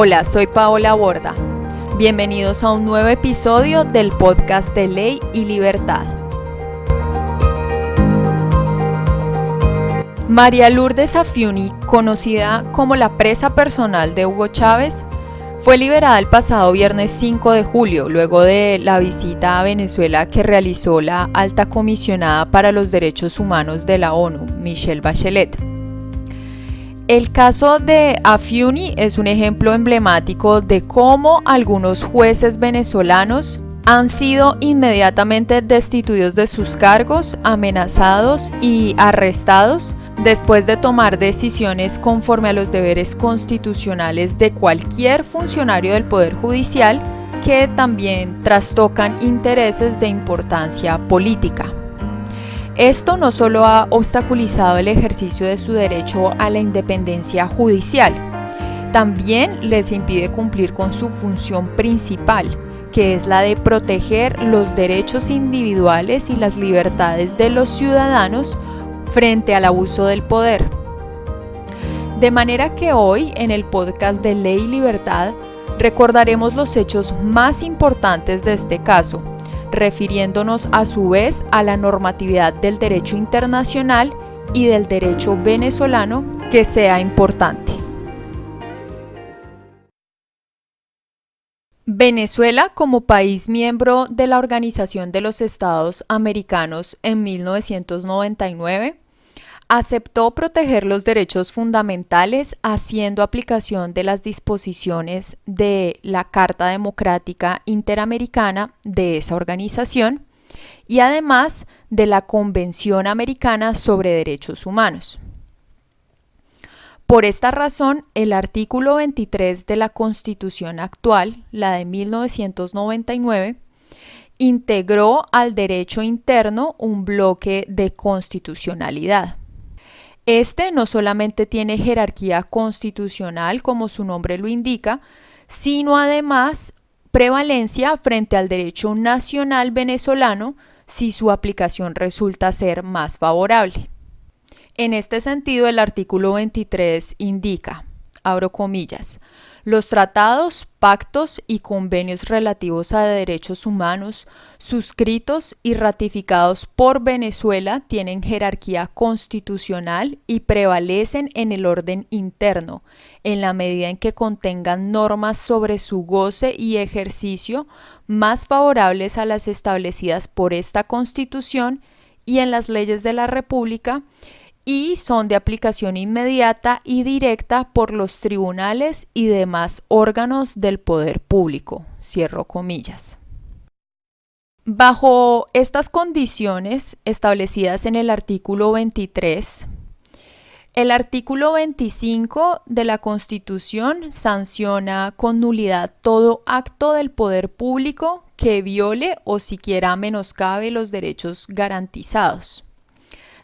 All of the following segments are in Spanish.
Hola, soy Paola Borda. Bienvenidos a un nuevo episodio del podcast de Ley y Libertad. María Lourdes Afiuni, conocida como la presa personal de Hugo Chávez, fue liberada el pasado viernes 5 de julio, luego de la visita a Venezuela que realizó la alta comisionada para los derechos humanos de la ONU, Michelle Bachelet. El caso de Afiuni es un ejemplo emblemático de cómo algunos jueces venezolanos han sido inmediatamente destituidos de sus cargos, amenazados y arrestados después de tomar decisiones conforme a los deberes constitucionales de cualquier funcionario del Poder Judicial que también trastocan intereses de importancia política. Esto no solo ha obstaculizado el ejercicio de su derecho a la independencia judicial, también les impide cumplir con su función principal, que es la de proteger los derechos individuales y las libertades de los ciudadanos frente al abuso del poder. De manera que hoy, en el podcast de Ley y Libertad, recordaremos los hechos más importantes de este caso, refiriéndonos a su vez a la normatividad del derecho internacional y del derecho venezolano que sea importante. Venezuela como país miembro de la Organización de los Estados Americanos en 1999 aceptó proteger los derechos fundamentales haciendo aplicación de las disposiciones de la Carta Democrática Interamericana de esa organización y además de la Convención Americana sobre Derechos Humanos. Por esta razón, el artículo 23 de la Constitución actual, la de 1999, integró al derecho interno un bloque de constitucionalidad. Este no solamente tiene jerarquía constitucional, como su nombre lo indica, sino además prevalencia frente al derecho nacional venezolano si su aplicación resulta ser más favorable. En este sentido, el artículo 23 indica, abro comillas, los tratados, pactos y convenios relativos a derechos humanos suscritos y ratificados por Venezuela tienen jerarquía constitucional y prevalecen en el orden interno, en la medida en que contengan normas sobre su goce y ejercicio más favorables a las establecidas por esta Constitución y en las leyes de la República y son de aplicación inmediata y directa por los tribunales y demás órganos del poder público. Cierro comillas. Bajo estas condiciones establecidas en el artículo 23, el artículo 25 de la Constitución sanciona con nulidad todo acto del poder público que viole o siquiera menoscabe los derechos garantizados.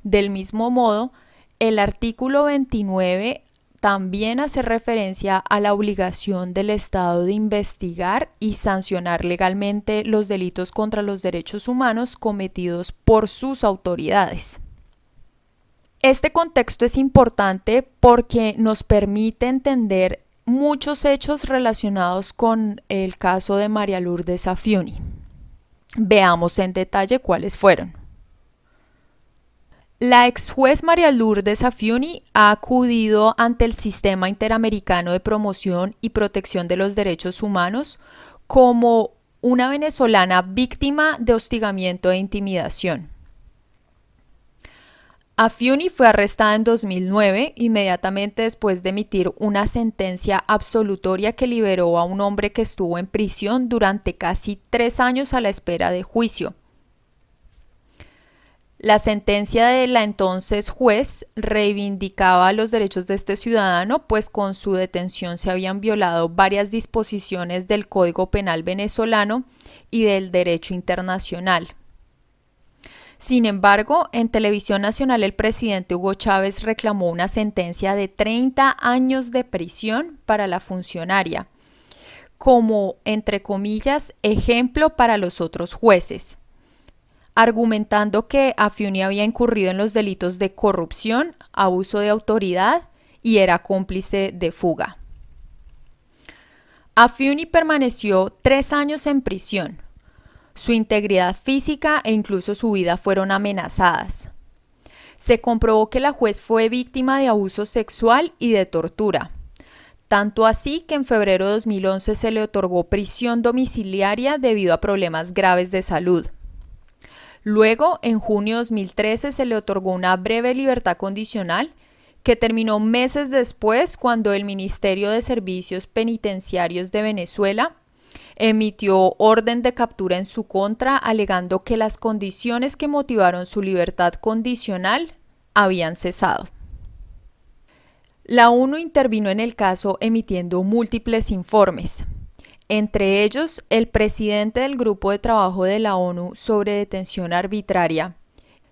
Del mismo modo, el artículo 29 también hace referencia a la obligación del Estado de investigar y sancionar legalmente los delitos contra los derechos humanos cometidos por sus autoridades. Este contexto es importante porque nos permite entender muchos hechos relacionados con el caso de María Lourdes Afiuni. Veamos en detalle cuáles fueron. La ex juez María Lourdes Afiuni ha acudido ante el Sistema Interamericano de Promoción y Protección de los Derechos Humanos como una venezolana víctima de hostigamiento e intimidación. Afiuni fue arrestada en 2009, inmediatamente después de emitir una sentencia absolutoria que liberó a un hombre que estuvo en prisión durante casi tres años a la espera de juicio. La sentencia de la entonces juez reivindicaba los derechos de este ciudadano, pues con su detención se habían violado varias disposiciones del Código Penal venezolano y del derecho internacional. Sin embargo, en Televisión Nacional el presidente Hugo Chávez reclamó una sentencia de 30 años de prisión para la funcionaria, como, entre comillas, ejemplo para los otros jueces argumentando que Afiuni había incurrido en los delitos de corrupción, abuso de autoridad y era cómplice de fuga. Afiuni permaneció tres años en prisión. Su integridad física e incluso su vida fueron amenazadas. Se comprobó que la juez fue víctima de abuso sexual y de tortura. Tanto así que en febrero de 2011 se le otorgó prisión domiciliaria debido a problemas graves de salud. Luego, en junio de 2013, se le otorgó una breve libertad condicional que terminó meses después cuando el Ministerio de Servicios Penitenciarios de Venezuela emitió orden de captura en su contra alegando que las condiciones que motivaron su libertad condicional habían cesado. La ONU intervino en el caso emitiendo múltiples informes, entre ellos el presidente del Grupo de Trabajo de la ONU sobre detención arbitraria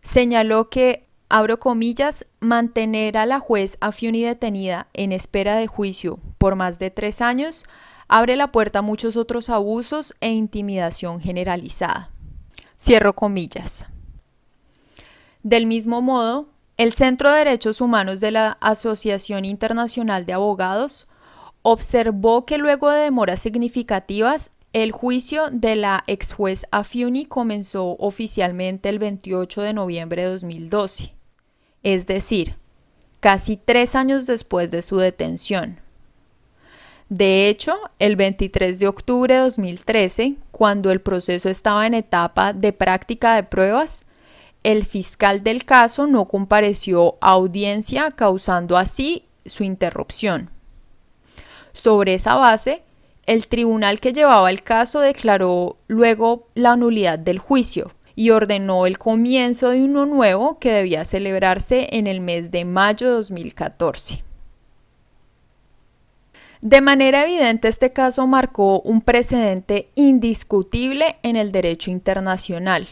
señaló que abro comillas, mantener a la juez Afiuni detenida en espera de juicio por más de tres años abre la puerta a muchos otros abusos e intimidación generalizada. Cierro comillas. Del mismo modo, el Centro de Derechos Humanos de la Asociación Internacional de Abogados observó que luego de demoras significativas, el juicio de la ex juez Afiuni comenzó oficialmente el 28 de noviembre de 2012 es decir, casi tres años después de su detención. De hecho, el 23 de octubre de 2013, cuando el proceso estaba en etapa de práctica de pruebas, el fiscal del caso no compareció a audiencia, causando así su interrupción. Sobre esa base, el tribunal que llevaba el caso declaró luego la nulidad del juicio, y ordenó el comienzo de uno nuevo que debía celebrarse en el mes de mayo de 2014. De manera evidente, este caso marcó un precedente indiscutible en el derecho internacional.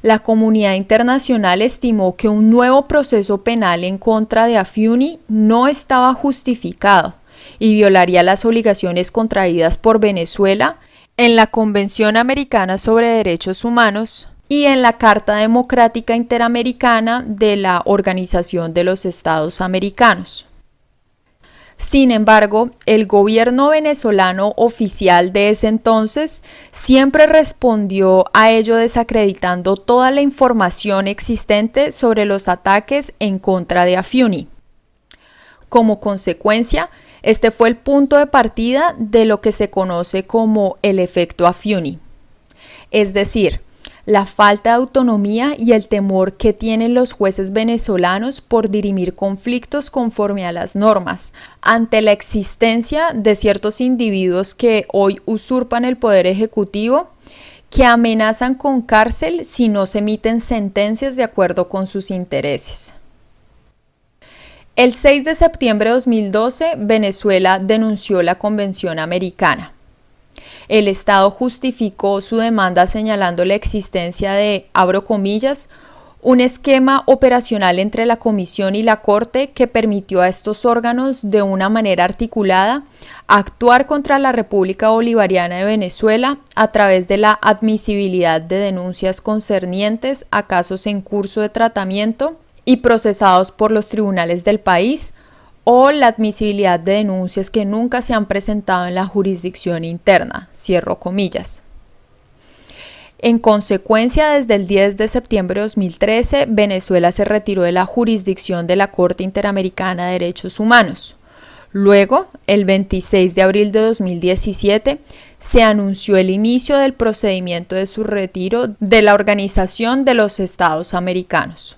La comunidad internacional estimó que un nuevo proceso penal en contra de Afiuni no estaba justificado y violaría las obligaciones contraídas por Venezuela en la Convención Americana sobre Derechos Humanos y en la Carta Democrática Interamericana de la Organización de los Estados Americanos. Sin embargo, el gobierno venezolano oficial de ese entonces siempre respondió a ello desacreditando toda la información existente sobre los ataques en contra de Afiuni. Como consecuencia, este fue el punto de partida de lo que se conoce como el efecto Afiuni, es decir, la falta de autonomía y el temor que tienen los jueces venezolanos por dirimir conflictos conforme a las normas, ante la existencia de ciertos individuos que hoy usurpan el poder ejecutivo, que amenazan con cárcel si no se emiten sentencias de acuerdo con sus intereses. El 6 de septiembre de 2012, Venezuela denunció la Convención Americana. El Estado justificó su demanda señalando la existencia de, abro comillas, un esquema operacional entre la Comisión y la Corte que permitió a estos órganos de una manera articulada actuar contra la República Bolivariana de Venezuela a través de la admisibilidad de denuncias concernientes a casos en curso de tratamiento y procesados por los tribunales del país o la admisibilidad de denuncias que nunca se han presentado en la jurisdicción interna, cierro comillas. En consecuencia, desde el 10 de septiembre de 2013, Venezuela se retiró de la jurisdicción de la Corte Interamericana de Derechos Humanos. Luego, el 26 de abril de 2017, se anunció el inicio del procedimiento de su retiro de la Organización de los Estados Americanos.